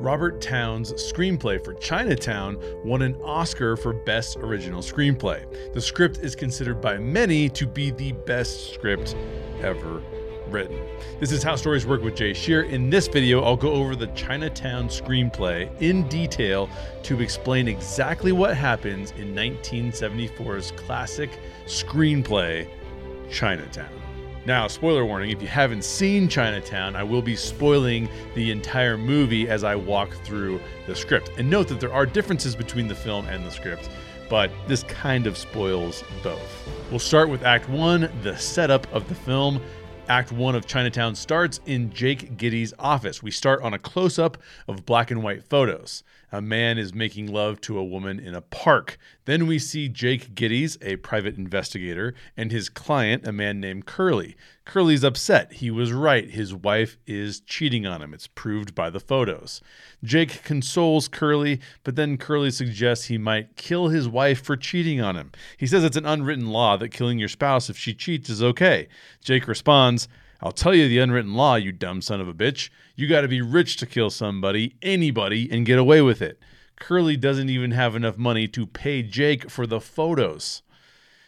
Robert Towne's screenplay for Chinatown won an Oscar for Best Original Screenplay. The script is considered by many to be the best script ever written. This is how stories work with Jay Shear. In this video, I'll go over the Chinatown screenplay in detail to explain exactly what happens in 1974's classic screenplay, Chinatown. Now, spoiler warning if you haven't seen Chinatown, I will be spoiling the entire movie as I walk through the script. And note that there are differences between the film and the script, but this kind of spoils both. We'll start with Act 1, the setup of the film. Act 1 of Chinatown starts in Jake Gittes' office. We start on a close up of black and white photos a man is making love to a woman in a park. Then we see Jake Gittes, a private investigator, and his client, a man named Curly. Curly's upset. He was right. His wife is cheating on him. It's proved by the photos. Jake consoles Curly, but then Curly suggests he might kill his wife for cheating on him. He says it's an unwritten law that killing your spouse if she cheats is okay. Jake responds, I'll tell you the unwritten law, you dumb son of a bitch. You got to be rich to kill somebody, anybody, and get away with it. Curly doesn't even have enough money to pay Jake for the photos.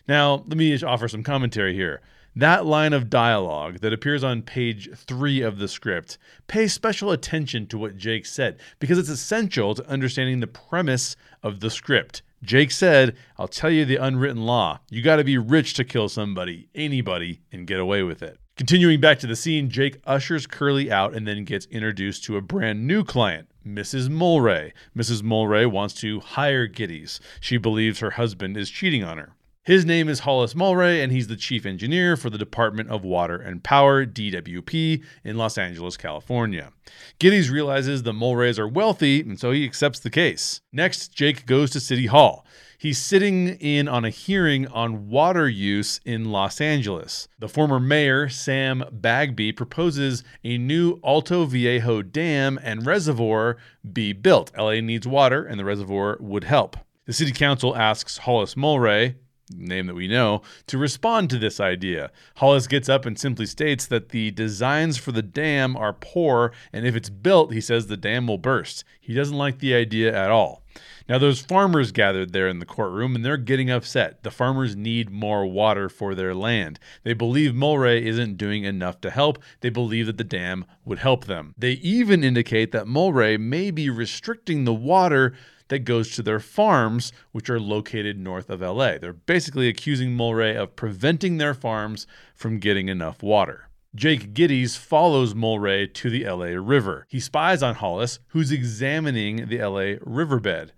Now, let me offer some commentary here. That line of dialogue that appears on page three of the script pays special attention to what Jake said because it's essential to understanding the premise of the script. Jake said, I'll tell you the unwritten law. You got to be rich to kill somebody, anybody, and get away with it. Continuing back to the scene, Jake ushers Curly out and then gets introduced to a brand new client, Mrs. Mulwray. Mrs. Mulwray wants to hire Gittes. She believes her husband is cheating on her. His name is Hollis Mulwray, and he's the chief engineer for the Department of Water and Power, DWP, in Los Angeles, California. Gittes realizes the Mulwrays are wealthy, and so he accepts the case. Next, Jake goes to City Hall. He's sitting in on a hearing on water use in Los Angeles. The former mayor, Sam Bagby, proposes a new Alto Vallejo dam and reservoir be built. LA needs water, and the reservoir would help. The city council asks Hollis Mulwray, name that we know, to respond to this idea. Hollis gets up and simply states that the designs for the dam are poor, and if it's built, he says the dam will burst. He doesn't like the idea at all. Now, those farmers gathered there in the courtroom and they're getting upset. The farmers need more water for their land. They believe Mulwray isn't doing enough to help. They believe that the dam would help them. They even indicate that Mulwray may be restricting the water that goes to their farms, which are located north of LA. They're basically accusing Mulwray of preventing their farms from getting enough water. Jake Gittes follows Mulwray to the LA River. He spies on Hollis, who's examining the LA riverbed.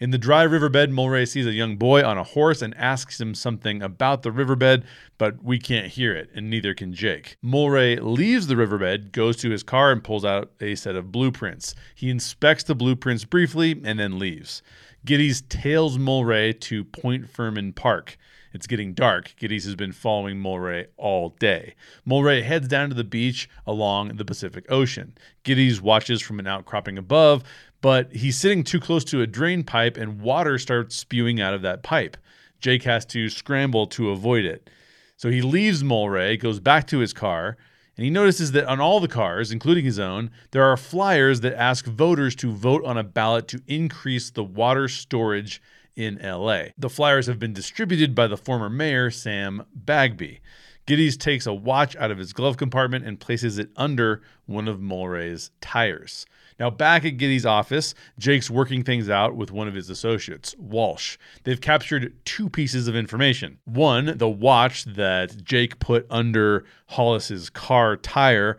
In the dry riverbed, Mulwray sees a young boy on a horse and asks him something about the riverbed, but we can't hear it, and neither can Jake. Mulwray leaves the riverbed, goes to his car, and pulls out a set of blueprints. He inspects the blueprints briefly and then leaves. Gittes tails Mulwray to Point Fermin Park. It's getting dark. Gittes has been following Mulwray all day. Mulwray heads down to the beach along the Pacific Ocean. Gittes watches from an outcropping above, but he's sitting too close to a drain pipe and water starts spewing out of that pipe. Jake has to scramble to avoid it. So he leaves Mulwray, goes back to his car, and he notices that on all the cars, including his own, there are flyers that ask voters to vote on a ballot to increase the water storage in LA. The flyers have been distributed by the former mayor, Sam Bagby. Gittes takes a watch out of his glove compartment and places it under one of Mulwray's tires. Now, back at Gittes' office, Jake's working things out with one of his associates, Walsh. They've captured two pieces of information. One, the watch that Jake put under Hollis's car tire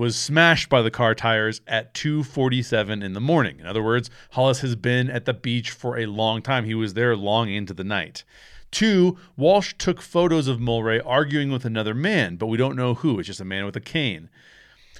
was smashed by the car tires at 2:47 in the morning. In other words, Hollis has been at the beach for a long time. He was there long into the night. Two, Walsh took photos of Mulwray arguing with another man, but we don't know who. It's just a man with a cane.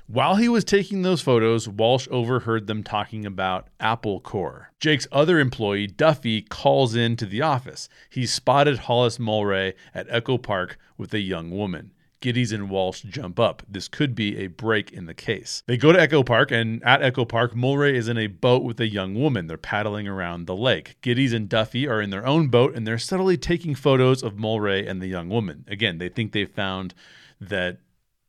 While he was taking those photos, Walsh overheard them talking about Apple Core. Jake's other employee, Duffy, calls in to the office. He spotted Hollis Mulwray at Echo Park with a young woman. Gittes and Walsh jump up. This could be a break in the case. They go to Echo Park, and at Echo Park, Mulwray is in a boat with a young woman. They're paddling around the lake. Gittes and Duffy are in their own boat, and they're subtly taking photos of Mulwray and the young woman. Again, they think they've found that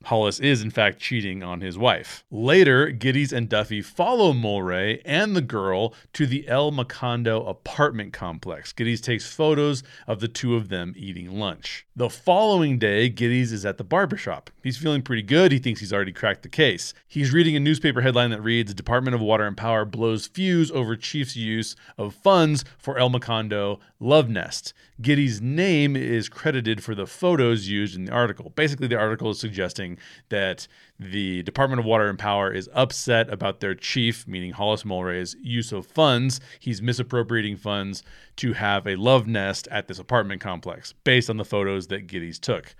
Hollis is, in fact, cheating on his wife. Later, Gittes and Duffy follow Mulwray and the girl to the El Macondo apartment complex. Gittes takes photos of the two of them eating lunch. The following day, Gittes is at the barbershop. He's feeling pretty good. He thinks he's already cracked the case. He's reading a newspaper headline that reads Department of Water and Power blows fuse over chief's use of funds for El Macondo Love Nest. Gittes' name is credited for the photos used in the article. Basically, the article is suggesting that the Department of Water and Power is upset about their chief, meaning Hollis Mulwray's, use of funds. He's misappropriating funds to have a love nest at this apartment complex based on the photos that Gittes took.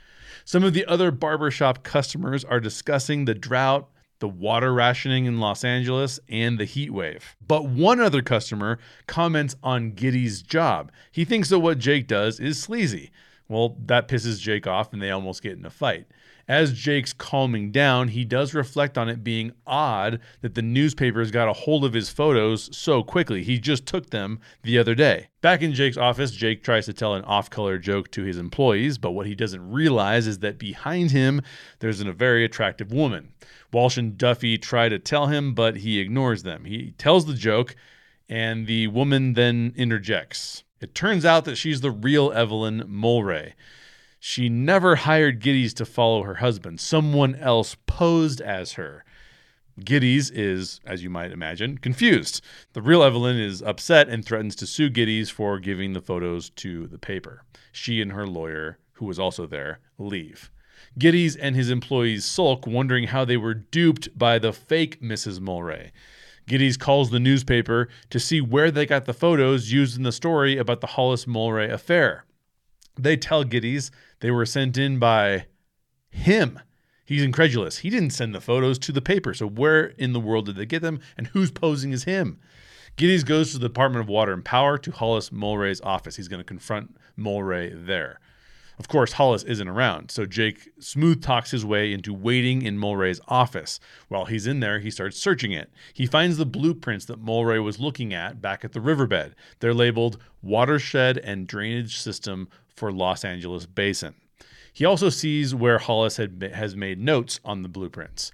Some of the other barbershop customers are discussing the drought the water rationing in Los Angeles, and the heat wave. But one other customer comments on Gittes' job. He thinks that what Jake does is sleazy. Well, that pisses Jake off and they almost get in a fight. As Jake's calming down, he does reflect on it being odd that the newspapers got a hold of his photos so quickly. He just took them the other day. Back in Jake's office, Jake tries to tell an off color joke to his employees, but what he doesn't realize is that behind him, there's a very attractive woman. Walsh and Duffy try to tell him, but he ignores them. He tells the joke, and the woman then interjects. It turns out that she's the real Evelyn Mulwray. She never hired Gittes to follow her husband. Someone else posed as her. Gittes is, as you might imagine, confused. The real Evelyn is upset and threatens to sue Gittes for giving the photos to the paper. She and her lawyer, who was also there, leave. Gittes and his employees sulk, wondering how they were duped by the fake Mrs. Mulwray. Gittes calls the newspaper to see where they got the photos used in the story about the Hollis Mulwray affair. They tell Gittes they were sent in by him. He's incredulous. He didn't send the photos to the paper. So where in the world did they get them and who's posing as him? Gittes goes to the Department of Water and Power to Hollis Mulwray's office. He's going to confront Mulwray there. Of course, Hollis isn't around, so Jake smooth talks his way into waiting in Mulwray's office. While he's in there, he starts searching it. He finds the blueprints that Mulwray was looking at back at the riverbed. They're labeled Watershed and Drainage System for Los Angeles Basin. He also sees where Hollis had, has made notes on the blueprints.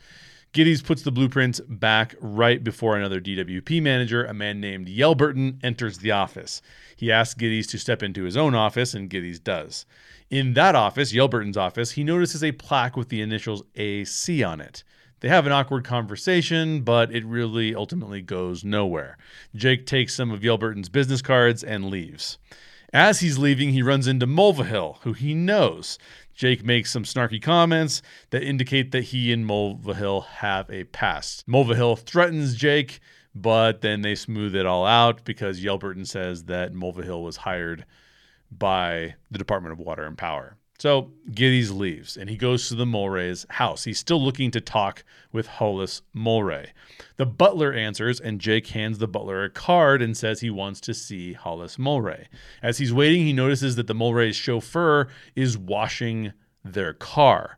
Gittes puts the blueprints back right before another DWP manager, a man named Yelburton, enters the office. He asks Gittes to step into his own office, and Gittes does. In that office, Yelburton's office, he notices a plaque with the initials AC on it. They have an awkward conversation, but it really ultimately goes nowhere. Jake takes some of Yelburton's business cards and leaves. As he's leaving, he runs into Mulvihill, who he knows. Jake makes some snarky comments that indicate that he and Mulvihill have a past. Mulvihill threatens Jake, but then they smooth it all out because Yelburton says that Mulvihill was hired by the Department of Water and Power. So Gittes leaves and he goes to the Mulwray's house. He's still looking to talk with Hollis Mulwray. The butler answers and Jake hands the butler a card and says he wants to see Hollis Mulwray. As he's waiting, he notices that the Mulwray's chauffeur is washing their car.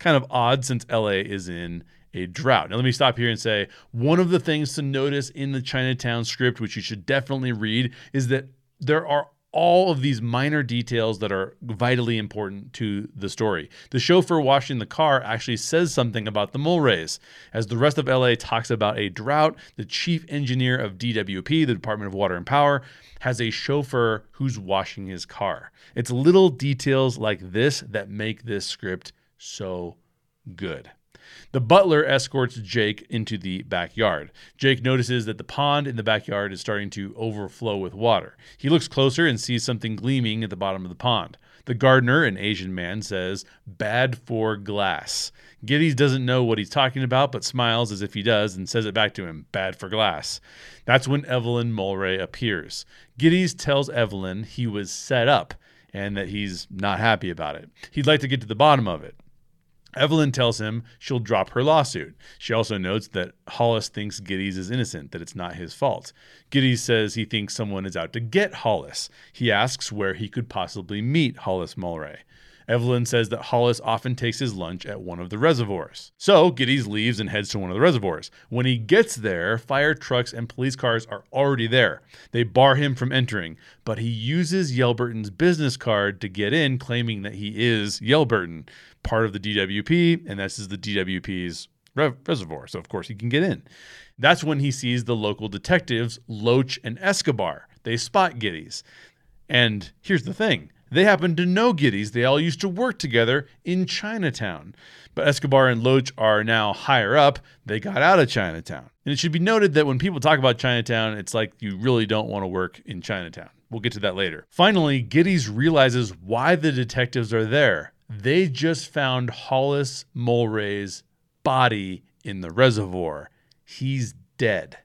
Kind of odd since LA is in a drought. Now, let me stop here and say one of the things to notice in the Chinatown script, which you should definitely read, is that there are all of these minor details that are vitally important to the story. The chauffeur washing the car actually says something about the Mulwrays. As the rest of LA talks about a drought, the chief engineer of DWP, the Department of Water and Power, has a chauffeur who's washing his car. It's little details like this that make this script so good. The butler escorts Jake into the backyard. Jake notices that the pond in the backyard is starting to overflow with water. He looks closer and sees something gleaming at the bottom of the pond. The gardener, an Asian man, says, Bad for glass. Gittes doesn't know what he's talking about, but smiles as if he does and says it back to him Bad for glass. That's when Evelyn Mulwray appears. Gittes tells Evelyn he was set up and that he's not happy about it. He'd like to get to the bottom of it. Evelyn tells him she'll drop her lawsuit. She also notes that Hollis thinks Gittes is innocent, that it's not his fault. Gittes says he thinks someone is out to get Hollis. He asks where he could possibly meet Hollis Mulwray. Evelyn says that Hollis often takes his lunch at one of the reservoirs. So Gittes leaves and heads to one of the reservoirs. When he gets there, fire trucks and police cars are already there. They bar him from entering, but he uses Yelburton's business card to get in, claiming that he is Yelburton, part of the DWP, and this is the DWP's reservoir. So, of course, he can get in. That's when he sees the local detectives, Loach and Escobar. They spot Gittes. And here's the thing they happen to know Gittes. They all used to work together in Chinatown. But Escobar and Loach are now higher up. They got out of Chinatown. And it should be noted that when people talk about Chinatown, it's like you really don't want to work in Chinatown. We'll get to that later. Finally, Gittes realizes why the detectives are there. They just found Hollis Mulwray's body in the reservoir. He's dead.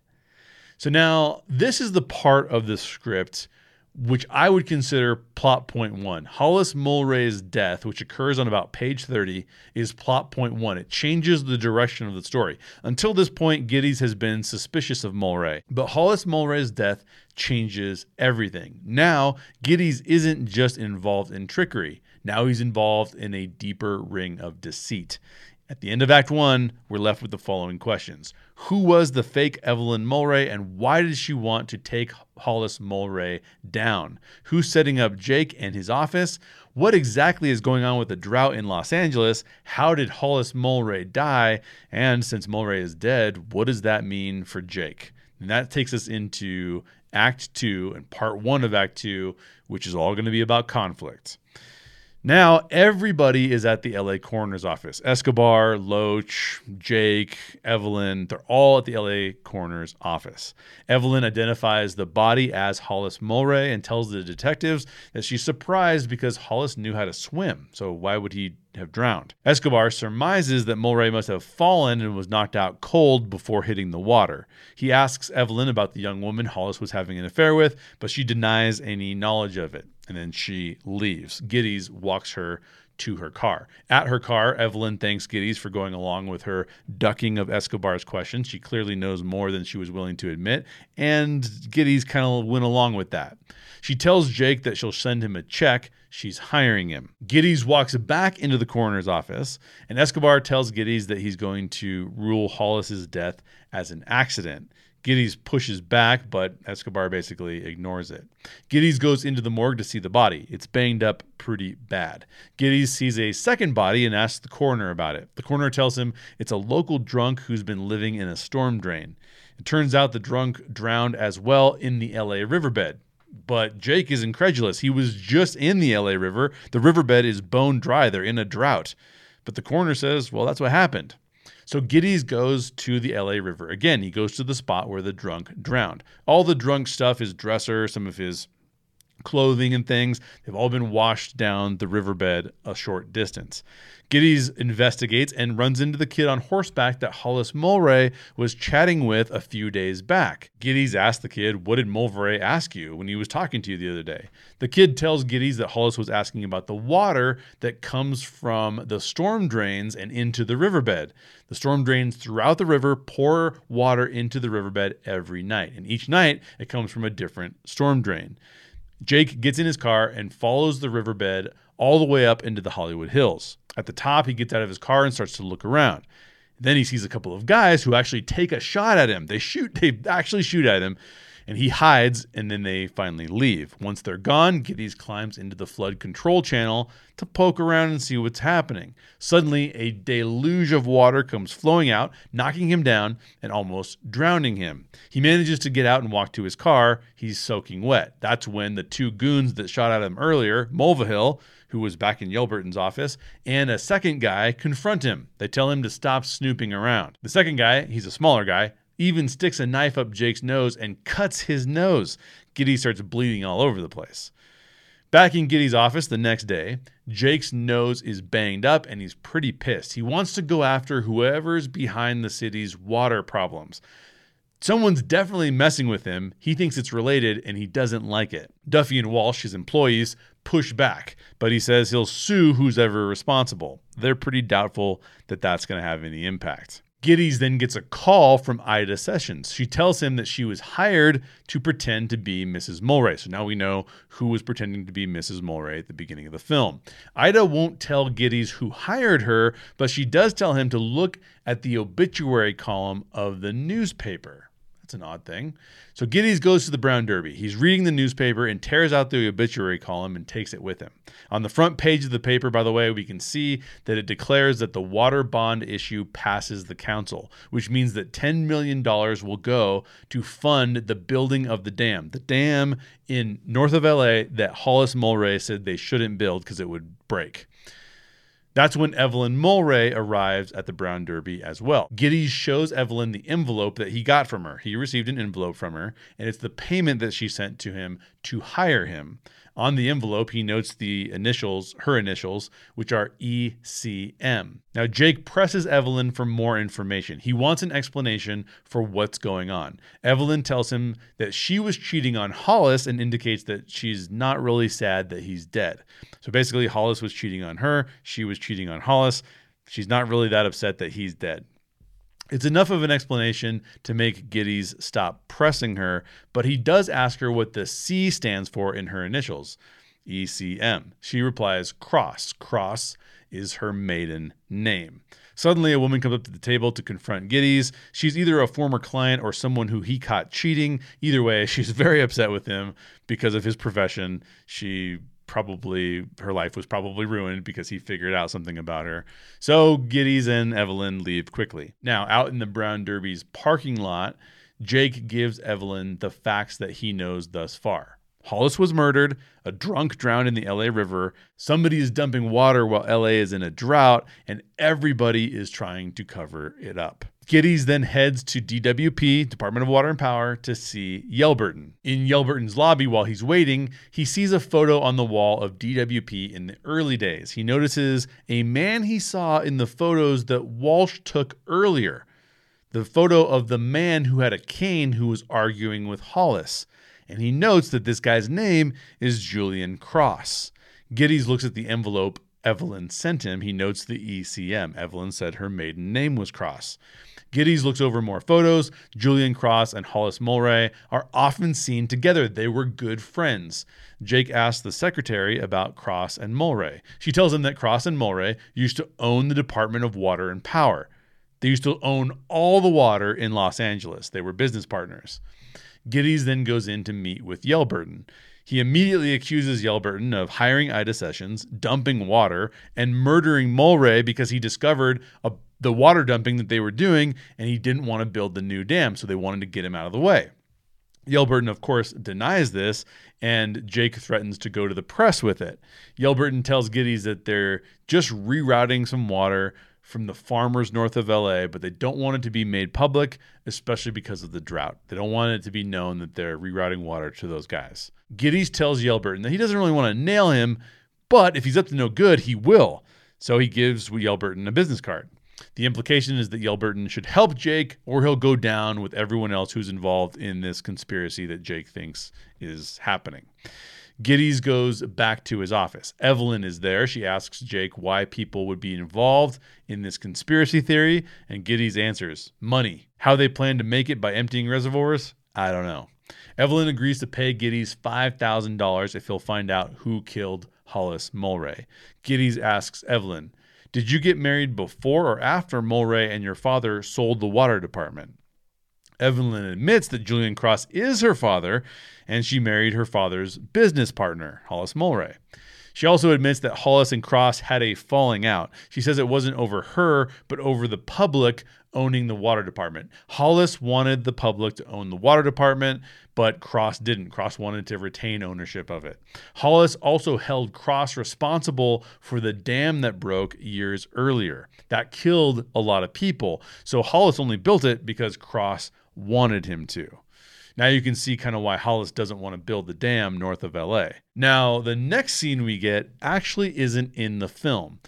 So now, this is the part of the script which I would consider plot point one. Hollis Mulwray's death, which occurs on about page 30, is plot point one. It changes the direction of the story. Until this point, Gittes has been suspicious of Mulwray, but Hollis Mulwray's death changes everything. Now, Gittes isn't just involved in trickery, now he's involved in a deeper ring of deceit. At the end of Act One, we're left with the following questions Who was the fake Evelyn Mulwray, and why did she want to take Hollis Mulwray down? Who's setting up Jake and his office? What exactly is going on with the drought in Los Angeles? How did Hollis Mulwray die? And since Mulwray is dead, what does that mean for Jake? And that takes us into Act Two and Part One of Act Two, which is all going to be about conflict. Now everybody is at the LA coroner's office. Escobar, Loach, Jake, Evelyn, they're all at the LA coroner's office. Evelyn identifies the body as Hollis Mulwray and tells the detectives that she's surprised because Hollis knew how to swim. So why would he have drowned? Escobar surmises that Mulwray must have fallen and was knocked out cold before hitting the water. He asks Evelyn about the young woman Hollis was having an affair with, but she denies any knowledge of it and then she leaves. Gittes walks her to her car. At her car, Evelyn thanks Gittes for going along with her ducking of Escobar's questions. She clearly knows more than she was willing to admit, and Gittes kind of went along with that. She tells Jake that she'll send him a check. She's hiring him. Gittes walks back into the coroner's office, and Escobar tells Gittes that he's going to rule Hollis's death as an accident. Gittes pushes back, but Escobar basically ignores it. Gittes goes into the morgue to see the body. It's banged up pretty bad. Gittes sees a second body and asks the coroner about it. The coroner tells him it's a local drunk who's been living in a storm drain. It turns out the drunk drowned as well in the LA riverbed. But Jake is incredulous. He was just in the LA River. The riverbed is bone dry. They're in a drought. But the coroner says, well, that's what happened. So Gittes goes to the LA River. Again, he goes to the spot where the drunk drowned. All the drunk stuff, his dresser, some of his clothing and things, they've all been washed down the riverbed a short distance. Gittes investigates and runs into the kid on horseback that Hollis Mulwray was chatting with a few days back. Gittes asks the kid, What did Mulwray ask you when he was talking to you the other day? The kid tells Gittes that Hollis was asking about the water that comes from the storm drains and into the riverbed. The storm drains throughout the river pour water into the riverbed every night, and each night it comes from a different storm drain. Jake gets in his car and follows the riverbed all the way up into the Hollywood Hills. At the top, he gets out of his car and starts to look around. Then he sees a couple of guys who actually take a shot at him. They shoot, they actually shoot at him and he hides and then they finally leave. Once they're gone, Gittes climbs into the flood control channel to poke around and see what's happening. Suddenly, a deluge of water comes flowing out, knocking him down and almost drowning him. He manages to get out and walk to his car. He's soaking wet. That's when the two goons that shot at him earlier, Mulvihill, who was back in Yelburton's office, and a second guy confront him. They tell him to stop snooping around. The second guy, he's a smaller guy, even sticks a knife up Jake's nose and cuts his nose. Gittes starts bleeding all over the place. Back in Gittes' office the next day, Jake's nose is banged up and he's pretty pissed. He wants to go after whoever's behind the city's water problems. Someone's definitely messing with him. He thinks it's related and he doesn't like it. Duffy and Walsh, his employees, push back, but he says he'll sue who's ever responsible. They're pretty doubtful that that's going to have any impact. Gittes then gets a call from Ida Sessions. She tells him that she was hired to pretend to be Mrs. Mulwray. So now we know who was pretending to be Mrs. Mulwray at the beginning of the film. Ida won't tell Gittes who hired her, but she does tell him to look at the obituary column of the newspaper. That's an odd thing. So Gittes goes to the Brown Derby. He's reading the newspaper and tears out the obituary column and takes it with him. On the front page of the paper, by the way, we can see that it declares that the water bond issue passes the council, which means that $10 million will go to fund the building of the dam. The dam in north of LA that Hollis Mulwray said they shouldn't build because it would break. That's when Evelyn Mulwray arrives at the Brown Derby as well. Gittes shows Evelyn the envelope that he got from her. He received an envelope from her, and it's the payment that she sent to him to hire him. On the envelope, he notes the initials, her initials, which are ECM. Now, Jake presses Evelyn for more information. He wants an explanation for what's going on. Evelyn tells him that she was cheating on Hollis and indicates that she's not really sad that he's dead. So basically, Hollis was cheating on her, she was cheating on Hollis. She's not really that upset that he's dead. It's enough of an explanation to make Gittes stop pressing her, but he does ask her what the C stands for in her initials ECM. She replies, Cross. Cross is her maiden name. Suddenly, a woman comes up to the table to confront Gittes. She's either a former client or someone who he caught cheating. Either way, she's very upset with him because of his profession. She probably her life was probably ruined because he figured out something about her. So Gittes and Evelyn leave quickly. Now, out in the Brown Derby's parking lot, Jake gives Evelyn the facts that he knows thus far. Hollis was murdered, a drunk drowned in the LA River, somebody is dumping water while LA is in a drought, and everybody is trying to cover it up. Gittes then heads to DWP, Department of Water and Power, to see Yelburton. In Yelburton's lobby, while he's waiting, he sees a photo on the wall of DWP in the early days. He notices a man he saw in the photos that Walsh took earlier. The photo of the man who had a cane who was arguing with Hollis. And he notes that this guy's name is Julian Cross. Gittes looks at the envelope Evelyn sent him. He notes the ECM. Evelyn said her maiden name was Cross. Gittes looks over more photos. Julian Cross and Hollis Mulwray are often seen together. They were good friends. Jake asks the secretary about Cross and Mulwray. She tells him that Cross and Mulwray used to own the Department of Water and Power. They used to own all the water in Los Angeles. They were business partners. Gittes then goes in to meet with Yelburton. He immediately accuses Yelburton of hiring Ida Sessions, dumping water, and murdering Mulwray because he discovered a the water dumping that they were doing, and he didn't want to build the new dam, so they wanted to get him out of the way. Yelburton, of course, denies this, and Jake threatens to go to the press with it. Yelburton tells Gittes that they're just rerouting some water from the farmers north of LA, but they don't want it to be made public, especially because of the drought. They don't want it to be known that they're rerouting water to those guys. Gittes tells Yelburton that he doesn't really want to nail him, but if he's up to no good, he will. So he gives Yelburton a business card. The implication is that Yelburton should help Jake or he'll go down with everyone else who's involved in this conspiracy that Jake thinks is happening. Gittes goes back to his office. Evelyn is there. She asks Jake why people would be involved in this conspiracy theory, and Gittes answers money. How they plan to make it by emptying reservoirs? I don't know. Evelyn agrees to pay Gittes $5,000 if he'll find out who killed Hollis Mulwray. Gittes asks Evelyn, did you get married before or after Mulwray and your father sold the water department? Evelyn admits that Julian Cross is her father, and she married her father's business partner, Hollis Mulwray. She also admits that Hollis and Cross had a falling out. She says it wasn't over her, but over the public owning the water department. Hollis wanted the public to own the water department, but Cross didn't. Cross wanted to retain ownership of it. Hollis also held Cross responsible for the dam that broke years earlier. That killed a lot of people. So Hollis only built it because Cross wanted him to. Now you can see kind of why Hollis doesn't want to build the dam north of LA. Now, the next scene we get actually isn't in the film.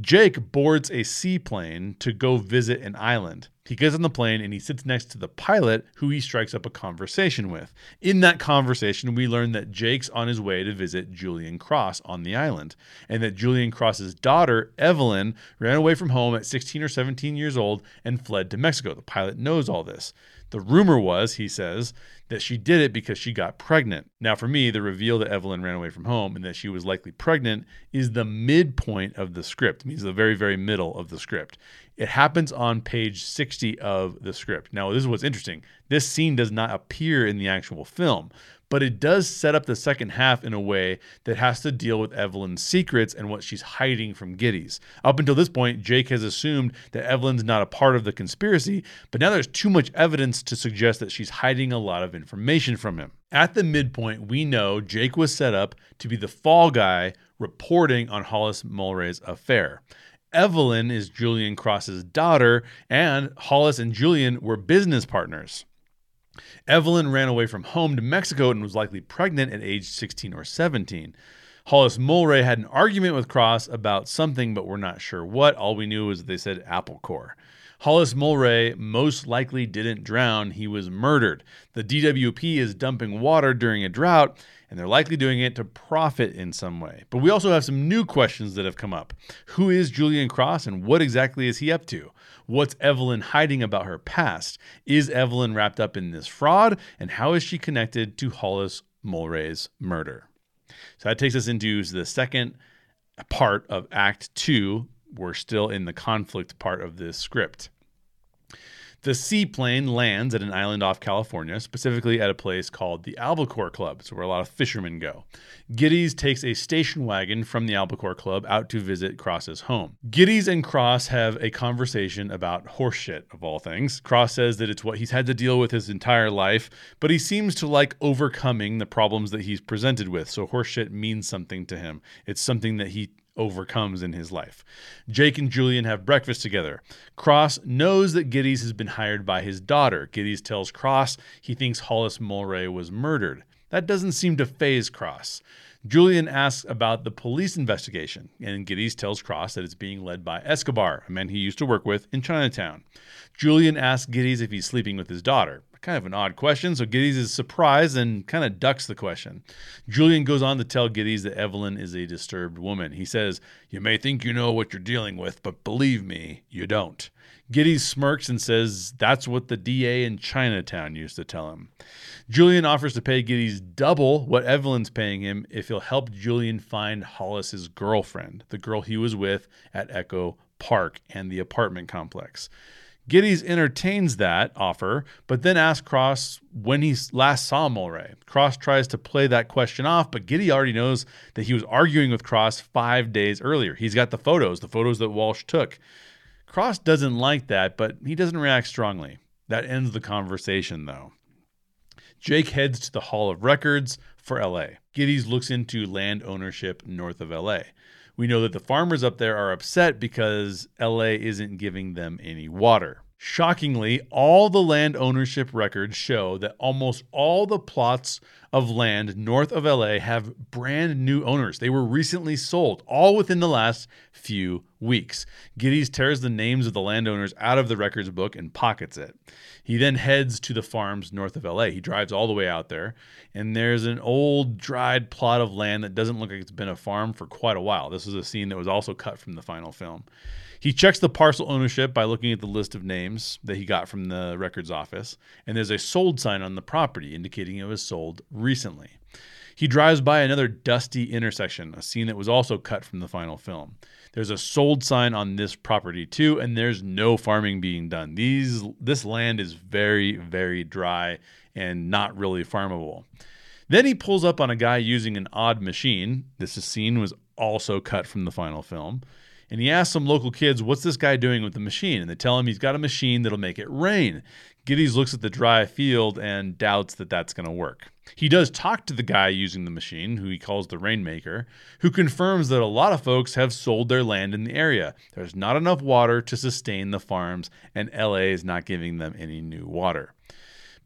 Jake boards a seaplane to go visit an island. He gets on the plane and he sits next to the pilot, who he strikes up a conversation with. In that conversation, we learn that Jake's on his way to visit Julian Cross on the island, and that Julian Cross's daughter, Evelyn, ran away from home at 16 or 17 years old and fled to Mexico. The pilot knows all this. The rumor was, he says, that she did it because she got pregnant. Now, for me, the reveal that Evelyn ran away from home and that she was likely pregnant is the midpoint of the script, it means the very, very middle of the script. It happens on page 60 of the script. Now, this is what's interesting. This scene does not appear in the actual film, but it does set up the second half in a way that has to deal with Evelyn's secrets and what she's hiding from Gittes. Up until this point, Jake has assumed that Evelyn's not a part of the conspiracy, but now there's too much evidence to suggest that she's hiding a lot of information from him. At the midpoint, we know Jake was set up to be the fall guy reporting on Hollis Mulwray's affair. Evelyn is Julian Cross's daughter, and Hollis and Julian were business partners. Evelyn ran away from home to Mexico and was likely pregnant at age 16 or 17. Hollis Mulwray had an argument with Cross about something, but we're not sure what. All we knew was they said apple core. Hollis Mulwray most likely didn't drown, he was murdered. The DWP is dumping water during a drought, and they're likely doing it to profit in some way. But we also have some new questions that have come up. Who is Julian Cross, and what exactly is he up to? What's Evelyn hiding about her past? Is Evelyn wrapped up in this fraud, and how is she connected to Hollis Mulwray's murder? So that takes us into the second part of Act Two we're still in the conflict part of this script. The seaplane lands at an island off California, specifically at a place called the Albacore Club, so where a lot of fishermen go. Gittes takes a station wagon from the Albacore Club out to visit Cross's home. Gittes and Cross have a conversation about horseshit, of all things. Cross says that it's what he's had to deal with his entire life, but he seems to like overcoming the problems that he's presented with, so horseshit means something to him. It's something that he overcomes in his life. Jake and Julian have breakfast together. Cross knows that Gittes has been hired by his daughter. Gittes tells Cross he thinks Hollis Mulwray was murdered. That doesn't seem to phase Cross. Julian asks about the police investigation, and Gittes tells Cross that it's being led by Escobar, a man he used to work with in Chinatown. Julian asks Gittes if he's sleeping with his daughter. Kind of an odd question, so Gittes is surprised and kind of ducks the question. Julian goes on to tell Gittes that Evelyn is a disturbed woman. He says, You may think you know what you're dealing with, but believe me, you don't. Gittes smirks and says that's what the DA in Chinatown used to tell him. Julian offers to pay Gittes double what Evelyn's paying him if he'll help Julian find Hollis's girlfriend, the girl he was with at Echo Park and the apartment complex. Gittes entertains that offer, but then asks Cross when he last saw Mulwray. Cross tries to play that question off, but Gittes already knows that he was arguing with Cross five days earlier. He's got the photos, the photos that Walsh took. Cross doesn't like that, but he doesn't react strongly. That ends the conversation, though. Jake heads to the Hall of Records for LA. Gittes looks into land ownership north of LA. We know that the farmers up there are upset because LA isn't giving them any water. Shockingly, all the land ownership records show that almost all the plots of land north of LA have brand new owners. They were recently sold, all within the last few weeks. Gittes tears the names of the landowners out of the records book and pockets it. He then heads to the farms north of LA. He drives all the way out there, and there's an old dried plot of land that doesn't look like it's been a farm for quite a while. This is a scene that was also cut from the final film. He checks the parcel ownership by looking at the list of names that he got from the records office, and there's a sold sign on the property indicating it was sold recently. He drives by another dusty intersection, a scene that was also cut from the final film. There's a sold sign on this property too, and there's no farming being done. These this land is very, very dry and not really farmable. Then he pulls up on a guy using an odd machine. This scene was also cut from the final film. And he asks some local kids, What's this guy doing with the machine? And they tell him he's got a machine that'll make it rain. Gittes looks at the dry field and doubts that that's going to work. He does talk to the guy using the machine, who he calls the Rainmaker, who confirms that a lot of folks have sold their land in the area. There's not enough water to sustain the farms, and LA is not giving them any new water.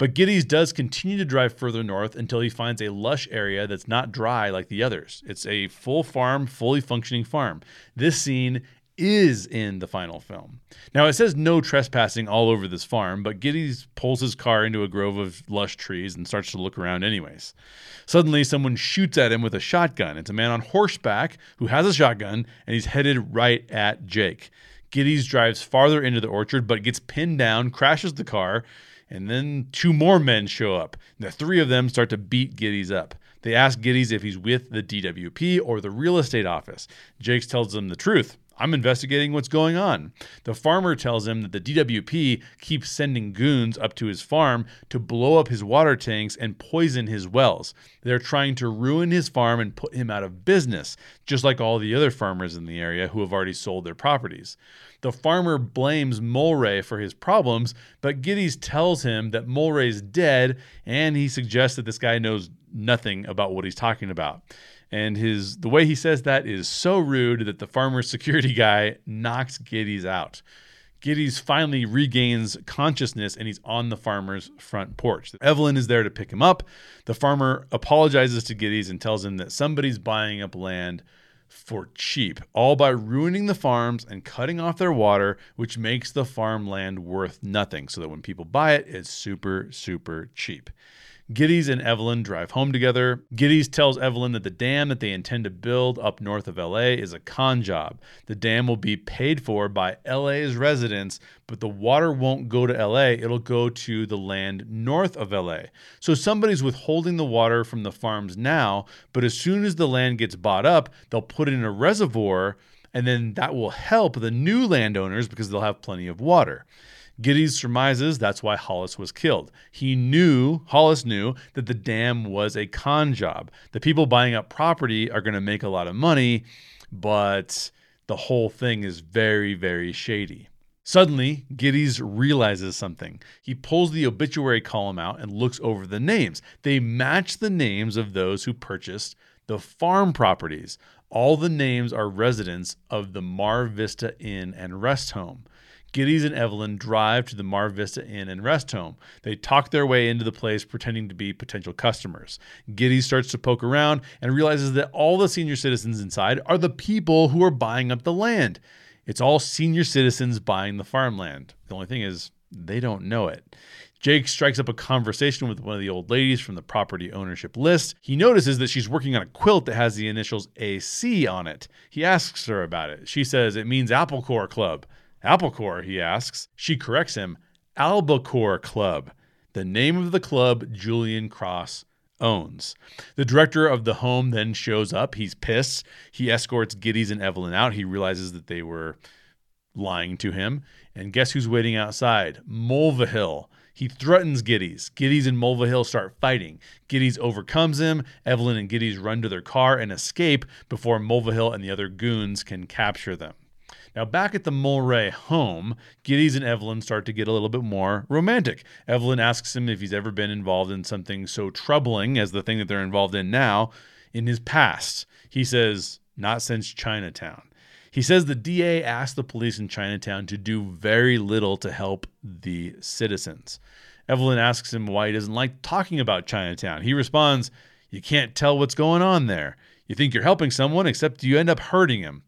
But Gittes does continue to drive further north until he finds a lush area that's not dry like the others. It's a full farm, fully functioning farm. This scene is in the final film. Now, it says no trespassing all over this farm, but Gittes pulls his car into a grove of lush trees and starts to look around, anyways. Suddenly, someone shoots at him with a shotgun. It's a man on horseback who has a shotgun, and he's headed right at Jake. Gittes drives farther into the orchard, but gets pinned down, crashes the car, and then two more men show up. The three of them start to beat Gittes up. They ask Gittes if he's with the DWP or the real estate office. Jakes tells them the truth. I'm investigating what's going on. The farmer tells him that the DWP keeps sending goons up to his farm to blow up his water tanks and poison his wells. They're trying to ruin his farm and put him out of business, just like all the other farmers in the area who have already sold their properties. The farmer blames Mulwray for his problems, but Gittes tells him that Mulwray's dead and he suggests that this guy knows nothing about what he's talking about and his the way he says that is so rude that the farmer's security guy knocks Gittes out. Gittes finally regains consciousness and he's on the farmer's front porch. Evelyn is there to pick him up. The farmer apologizes to Gittes and tells him that somebody's buying up land for cheap, all by ruining the farms and cutting off their water, which makes the farmland worth nothing. So that when people buy it, it's super, super cheap. Gittes and Evelyn drive home together. Gittes tells Evelyn that the dam that they intend to build up north of LA is a con job. The dam will be paid for by LA's residents, but the water won't go to LA, it'll go to the land north of LA. So somebody's withholding the water from the farms now, but as soon as the land gets bought up, they'll put it in a reservoir and then that will help the new landowners because they'll have plenty of water. Gittes surmises that's why Hollis was killed. He knew, Hollis knew, that the dam was a con job. The people buying up property are going to make a lot of money, but the whole thing is very, very shady. Suddenly, Gittes realizes something. He pulls the obituary column out and looks over the names. They match the names of those who purchased the farm properties. All the names are residents of the Mar Vista Inn and Rest Home. Gittes and Evelyn drive to the Mar Vista Inn and Rest Home. They talk their way into the place pretending to be potential customers. Gittes starts to poke around and realizes that all the senior citizens inside are the people who are buying up the land. It's all senior citizens buying the farmland. The only thing is, they don't know it. Jake strikes up a conversation with one of the old ladies from the property ownership list. He notices that she's working on a quilt that has the initials AC on it. He asks her about it. She says it means Apple Core Club. Applecore, he asks. She corrects him. Albacore Club, the name of the club Julian Cross owns. The director of the home then shows up. He's pissed. He escorts Gittes and Evelyn out. He realizes that they were lying to him. And guess who's waiting outside? Mulvihill. He threatens Gittes. Gittes and Mulvihill start fighting. Gittes overcomes him. Evelyn and Gittes run to their car and escape before Mulvihill and the other goons can capture them. Now, back at the Mulwray home, Gittes and Evelyn start to get a little bit more romantic. Evelyn asks him if he's ever been involved in something so troubling as the thing that they're involved in now in his past. He says, not since Chinatown. He says the DA asked the police in Chinatown to do very little to help the citizens. Evelyn asks him why he doesn't like talking about Chinatown. He responds, You can't tell what's going on there. You think you're helping someone, except you end up hurting him.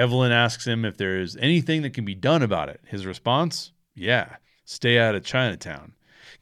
Evelyn asks him if there is anything that can be done about it. His response, yeah, stay out of Chinatown.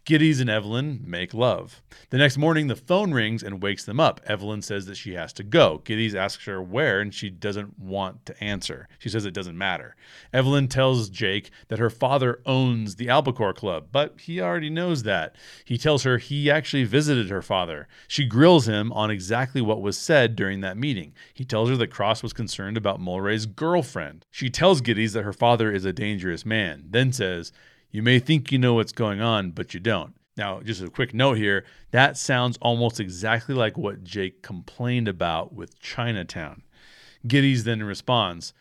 Gittes and Evelyn make love. The next morning, the phone rings and wakes them up. Evelyn says that she has to go. Gittes asks her where, and she doesn't want to answer. She says it doesn't matter. Evelyn tells Jake that her father owns the Albacore Club, but he already knows that. He tells her he actually visited her father. She grills him on exactly what was said during that meeting. He tells her that Cross was concerned about Mulwray's girlfriend. She tells Gittes that her father is a dangerous man, then says, you may think you know what's going on, but you don't. Now, just a quick note here that sounds almost exactly like what Jake complained about with Chinatown. Gittes then responds,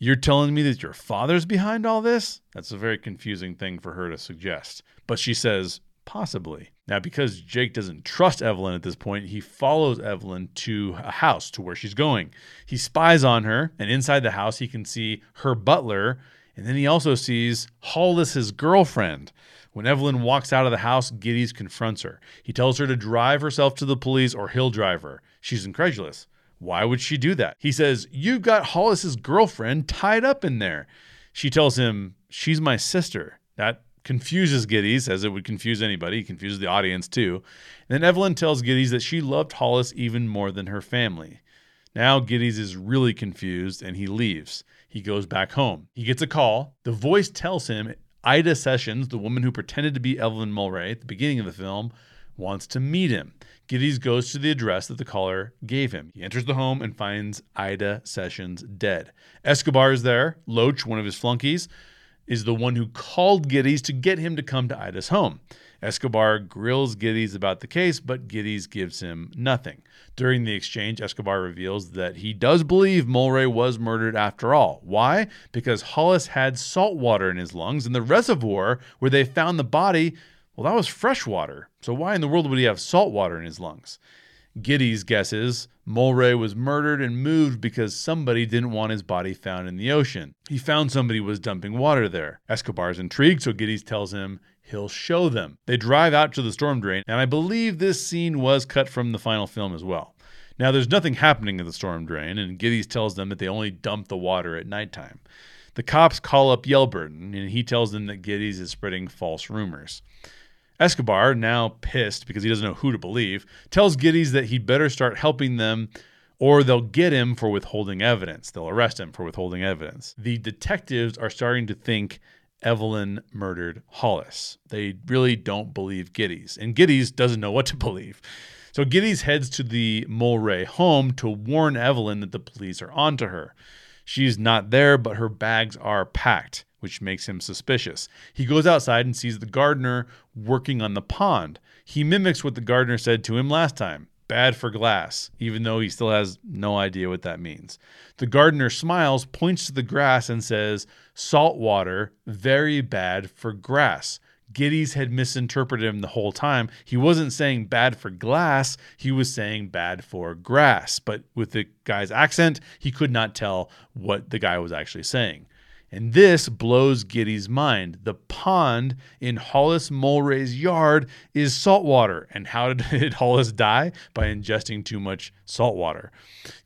You're telling me that your father's behind all this? That's a very confusing thing for her to suggest. But she says, Possibly. Now, because Jake doesn't trust Evelyn at this point, he follows Evelyn to a house to where she's going. He spies on her, and inside the house, he can see her butler and then he also sees Hollis's girlfriend. When Evelyn walks out of the house, Gittes confronts her. He tells her to drive herself to the police or he'll drive her. She's incredulous. Why would she do that? He says, You've got Hollis's girlfriend tied up in there. She tells him, She's my sister. That confuses Gittes, as it would confuse anybody. He confuses the audience too. And then Evelyn tells Gittes that she loved Hollis even more than her family. Now Gittes is really confused and he leaves. He goes back home. He gets a call. The voice tells him Ida Sessions, the woman who pretended to be Evelyn Mulwray at the beginning of the film, wants to meet him. Gittes goes to the address that the caller gave him. He enters the home and finds Ida Sessions dead. Escobar is there. Loach, one of his flunkies, is the one who called Gittes to get him to come to Ida's home. Escobar grills Gittes about the case, but Gittes gives him nothing. During the exchange, Escobar reveals that he does believe Mulwray was murdered after all. Why? Because Hollis had salt water in his lungs, and the reservoir where they found the body, well, that was fresh water. So why in the world would he have salt water in his lungs? Gittes guesses Mulwray was murdered and moved because somebody didn't want his body found in the ocean. He found somebody was dumping water there. Escobar's intrigued, so Gittes tells him he'll show them. They drive out to the storm drain, and I believe this scene was cut from the final film as well. Now, there's nothing happening in the storm drain, and Gittes tells them that they only dump the water at nighttime. The cops call up Yelburton, and he tells them that Gittes is spreading false rumors. Escobar, now pissed because he doesn't know who to believe, tells Gittes that he'd better start helping them or they'll get him for withholding evidence. They'll arrest him for withholding evidence. The detectives are starting to think Evelyn murdered Hollis. They really don't believe Gittes, and Gittes doesn't know what to believe. So Gittes heads to the Mulwray home to warn Evelyn that the police are onto her. She's not there, but her bags are packed which makes him suspicious. He goes outside and sees the gardener working on the pond. He mimics what the gardener said to him last time bad for glass, even though he still has no idea what that means. The gardener smiles, points to the grass, and says, Salt water, very bad for grass. Gittes had misinterpreted him the whole time. He wasn't saying bad for glass, he was saying bad for grass. But with the guy's accent, he could not tell what the guy was actually saying. And this blows Gittes' mind. The pond in Hollis Mulwray's yard is saltwater. And how did Hollis die? By ingesting too much salt water.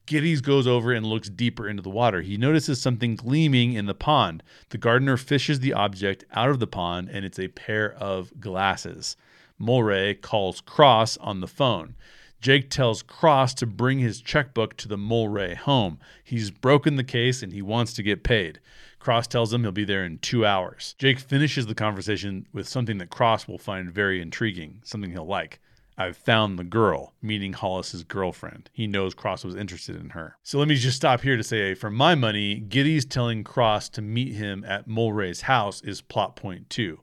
Gittes goes over and looks deeper into the water. He notices something gleaming in the pond. The gardener fishes the object out of the pond, and it's a pair of glasses. Mulwray calls Cross on the phone. Jake tells Cross to bring his checkbook to the Mulwray home. He's broken the case and he wants to get paid. Cross tells him he'll be there in two hours. Jake finishes the conversation with something that Cross will find very intriguing, something he'll like. I've found the girl, meaning Hollis's girlfriend. He knows Cross was interested in her. So let me just stop here to say, for my money, Gittes telling Cross to meet him at Mulwray's house is plot point two.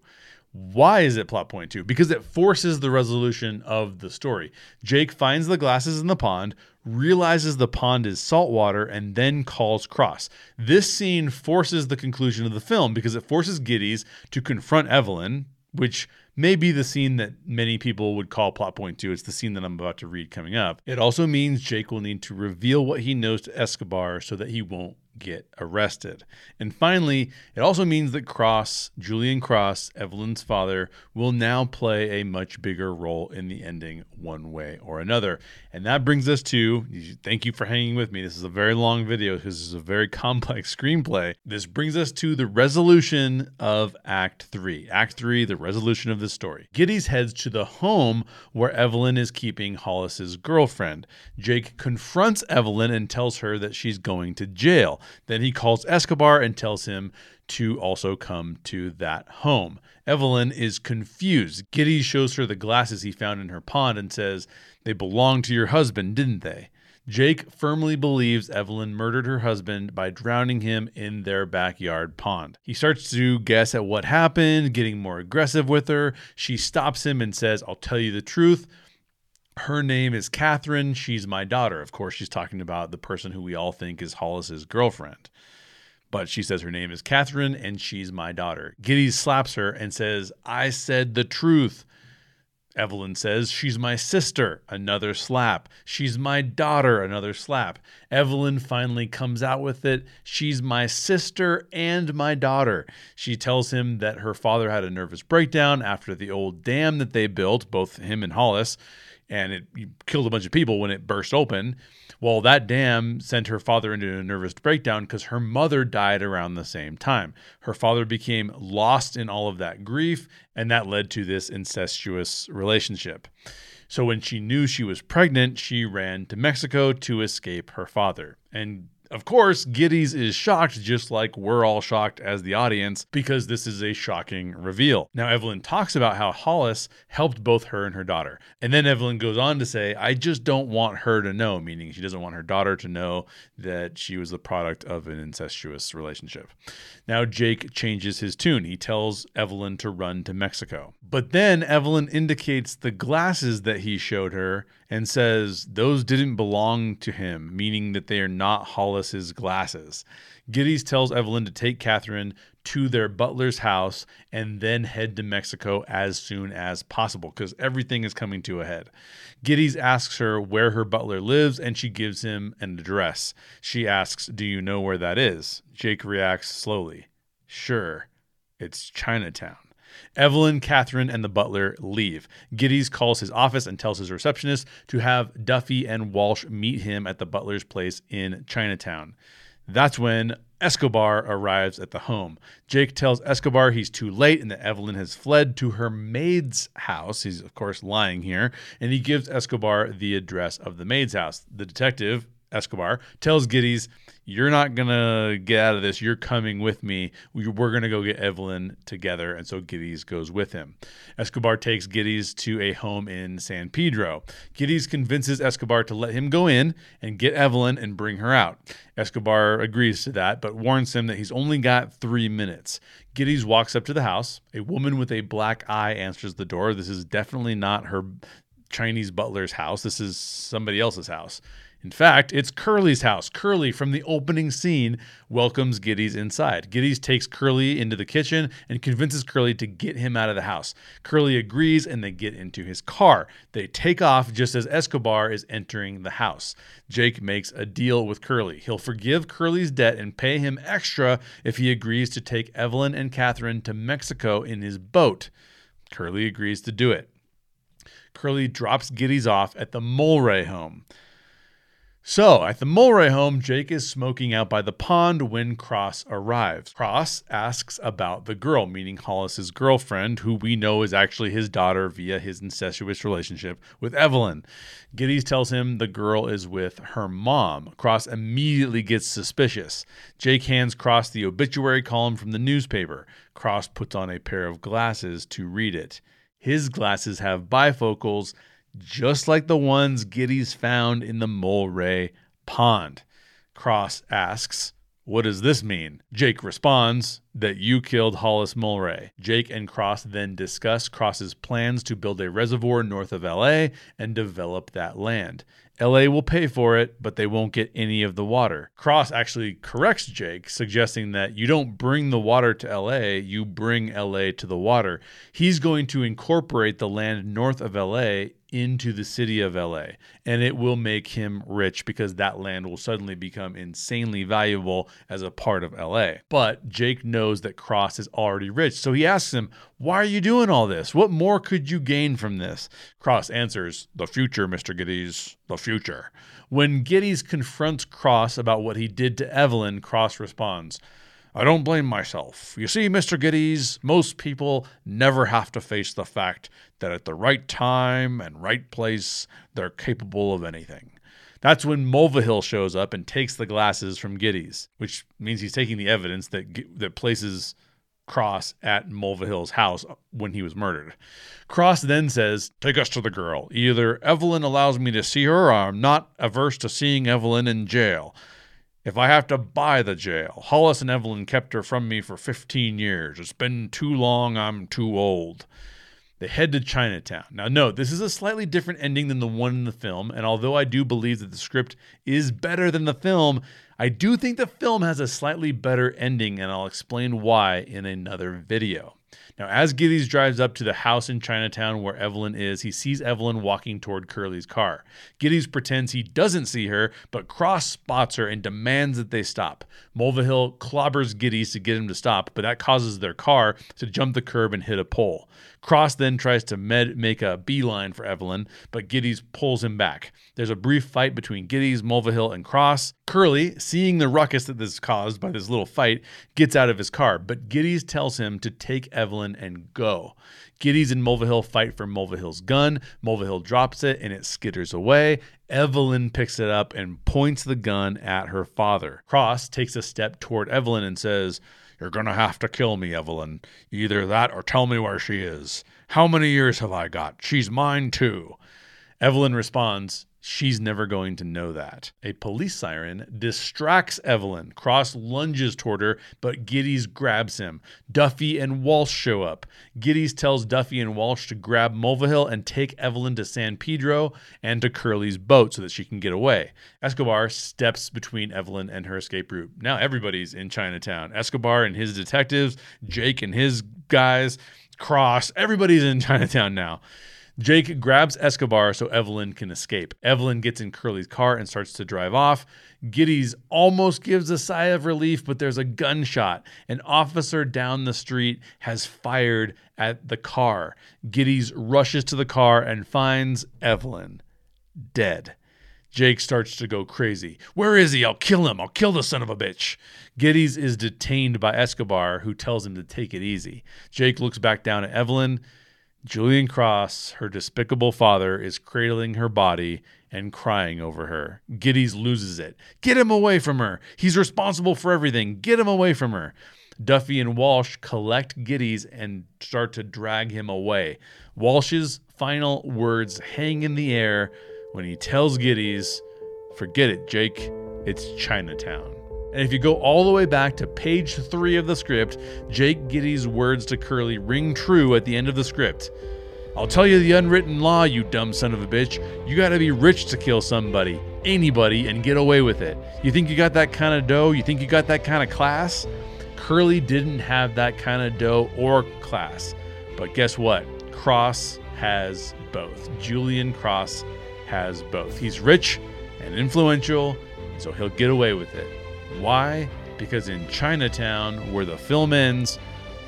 Why is it plot point two? Because it forces the resolution of the story. Jake finds the glasses in the pond, realizes the pond is saltwater, and then calls Cross. This scene forces the conclusion of the film because it forces Gittes to confront Evelyn, which may be the scene that many people would call plot point two. It's the scene that I'm about to read coming up. It also means Jake will need to reveal what he knows to Escobar so that he won't get arrested. And finally, it also means that Cross, Julian Cross, Evelyn's father, will now play a much bigger role in the ending one way or another. And that brings us to thank you for hanging with me. This is a very long video because this is a very complex screenplay. This brings us to the resolution of Act 3. Act 3, the resolution of the story. Gittes heads to the home where Evelyn is keeping Hollis's girlfriend. Jake confronts Evelyn and tells her that she's going to jail. Then he calls Escobar and tells him to also come to that home. Evelyn is confused. Gittes shows her the glasses he found in her pond and says, They belonged to your husband, didn't they? Jake firmly believes Evelyn murdered her husband by drowning him in their backyard pond. He starts to guess at what happened, getting more aggressive with her. She stops him and says, I'll tell you the truth. Her name is Catherine. She's my daughter. Of course, she's talking about the person who we all think is Hollis's girlfriend. But she says her name is Catherine and she's my daughter. Gittes slaps her and says, I said the truth. Evelyn says, She's my sister. Another slap. She's my daughter. Another slap. Evelyn finally comes out with it. She's my sister and my daughter. She tells him that her father had a nervous breakdown after the old dam that they built, both him and Hollis, and it killed a bunch of people when it burst open. Well, that dam sent her father into a nervous breakdown because her mother died around the same time. Her father became lost in all of that grief, and that led to this incestuous relationship. So when she knew she was pregnant, she ran to Mexico to escape her father. And of course, Gittes is shocked, just like we're all shocked as the audience, because this is a shocking reveal. Now, Evelyn talks about how Hollis helped both her and her daughter. And then Evelyn goes on to say, I just don't want her to know, meaning she doesn't want her daughter to know that she was the product of an incestuous relationship. Now, Jake changes his tune. He tells Evelyn to run to Mexico. But then Evelyn indicates the glasses that he showed her and says those didn't belong to him, meaning that they are not Hollis's glasses. Gittes tells Evelyn to take Catherine to their butler's house and then head to Mexico as soon as possible because everything is coming to a head. Gittes asks her where her butler lives and she gives him an address. She asks, Do you know where that is? Jake reacts slowly, Sure, it's Chinatown. Evelyn, Catherine, and the butler leave. Gittes calls his office and tells his receptionist to have Duffy and Walsh meet him at the butler's place in Chinatown. That's when Escobar arrives at the home. Jake tells Escobar he's too late and that Evelyn has fled to her maid's house. He's, of course, lying here. And he gives Escobar the address of the maid's house. The detective, Escobar, tells Gittes, you're not gonna get out of this. You're coming with me. We, are gonna go get Evelyn together. And so Gittes goes with him. Escobar takes Gittes to a home in San Pedro. Gittes convinces Escobar to let him go in and get Evelyn and bring her out. Escobar agrees to that, but warns him that he's only got three minutes. Gittes walks up to the house. A woman with a black eye answers the door. This is definitely not her Chinese butler's house. This is somebody else's house. In fact, it's Curly's house. Curly, from the opening scene, welcomes Gittes inside. Gittes takes Curly into the kitchen and convinces Curly to get him out of the house. Curly agrees and they get into his car. They take off just as Escobar is entering the house. Jake makes a deal with Curly. He'll forgive Curly's debt and pay him extra if he agrees to take Evelyn and Catherine to Mexico in his boat. Curly agrees to do it. Curly drops Gittes off at the Mulwray home. So, at the Mulwray home, Jake is smoking out by the pond when Cross arrives. Cross asks about the girl, meaning Hollis's girlfriend, who we know is actually his daughter via his incestuous relationship with Evelyn. Gittes tells him the girl is with her mom. Cross immediately gets suspicious. Jake hands Cross the obituary column from the newspaper. Cross puts on a pair of glasses to read it. His glasses have bifocals just like the ones Gittes found in the Mulwray pond. Cross asks, What does this mean? Jake responds, That you killed Hollis Mulwray. Jake and Cross then discuss Cross's plans to build a reservoir north of LA and develop that land. LA will pay for it, but they won't get any of the water. Cross actually corrects Jake, suggesting that you don't bring the water to LA, you bring LA to the water. He's going to incorporate the land north of LA into the city of LA and it will make him rich because that land will suddenly become insanely valuable as a part of LA. But Jake knows that Cross is already rich, so he asks him, Why are you doing all this? What more could you gain from this? Cross answers, The future, Mr. Gittes, the future. When Gittes confronts Cross about what he did to Evelyn, Cross responds, I don't blame myself. You see, Mr. Gittes, most people never have to face the fact that at the right time and right place, they're capable of anything. That's when Mulvihill shows up and takes the glasses from Gittes, which means he's taking the evidence that that places Cross at Mulvihill's house when he was murdered. Cross then says, Take us to the girl. Either Evelyn allows me to see her, or I'm not averse to seeing Evelyn in jail. If I have to buy the jail, Hollis and Evelyn kept her from me for 15 years. It's been too long, I'm too old. They head to Chinatown. Now, note, this is a slightly different ending than the one in the film, and although I do believe that the script is better than the film, I do think the film has a slightly better ending, and I'll explain why in another video. Now, as Gittes drives up to the house in Chinatown where Evelyn is, he sees Evelyn walking toward Curly's car. Gittes pretends he doesn't see her, but Cross spots her and demands that they stop. Mulvihill clobbers Gittes to get him to stop, but that causes their car to jump the curb and hit a pole. Cross then tries to med- make a beeline for Evelyn, but Gittes pulls him back. There's a brief fight between Gittes, Mulvihill, and Cross. Curly, seeing the ruckus that this caused by this little fight, gets out of his car, but Gittes tells him to take Evelyn and go. Gittes and Mulvihill fight for Mulvihill's gun. Mulvihill drops it and it skitters away. Evelyn picks it up and points the gun at her father. Cross takes a step toward Evelyn and says, You're going to have to kill me, Evelyn. Either that or tell me where she is. How many years have I got? She's mine too. Evelyn responds, She's never going to know that. A police siren distracts Evelyn. Cross lunges toward her, but Gittes grabs him. Duffy and Walsh show up. Gittes tells Duffy and Walsh to grab Mulvihill and take Evelyn to San Pedro and to Curly's boat so that she can get away. Escobar steps between Evelyn and her escape route. Now everybody's in Chinatown. Escobar and his detectives, Jake and his guys, Cross, everybody's in Chinatown now. Jake grabs Escobar so Evelyn can escape. Evelyn gets in Curly's car and starts to drive off. Gittes almost gives a sigh of relief, but there's a gunshot. An officer down the street has fired at the car. Gittes rushes to the car and finds Evelyn dead. Jake starts to go crazy. Where is he? I'll kill him. I'll kill the son of a bitch. Gittes is detained by Escobar, who tells him to take it easy. Jake looks back down at Evelyn. Julian Cross, her despicable father, is cradling her body and crying over her. Gittes loses it. Get him away from her. He's responsible for everything. Get him away from her. Duffy and Walsh collect Gittes and start to drag him away. Walsh's final words hang in the air when he tells Gittes, Forget it, Jake. It's Chinatown. And if you go all the way back to page three of the script, Jake Gittes' words to Curly ring true at the end of the script. I'll tell you the unwritten law, you dumb son of a bitch. You gotta be rich to kill somebody, anybody, and get away with it. You think you got that kind of dough? You think you got that kind of class? Curly didn't have that kind of dough or class. But guess what? Cross has both. Julian Cross has both. He's rich and influential, so he'll get away with it. Why? Because in Chinatown, where the film ends,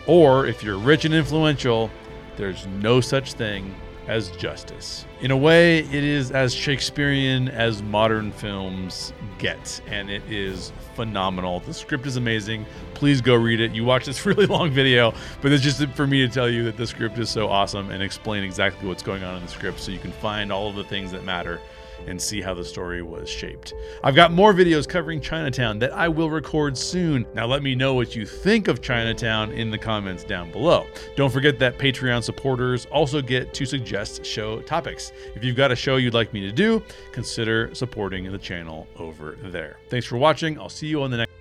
or if you're rich and influential, there's no such thing as justice. In a way, it is as Shakespearean as modern films get, and it is phenomenal. The script is amazing. Please go read it. You watch this really long video, but it's just for me to tell you that the script is so awesome and explain exactly what's going on in the script so you can find all of the things that matter and see how the story was shaped. I've got more videos covering Chinatown that I will record soon. Now let me know what you think of Chinatown in the comments down below. Don't forget that Patreon supporters also get to suggest show topics. If you've got a show you'd like me to do, consider supporting the channel over there. Thanks for watching. I'll see you on the next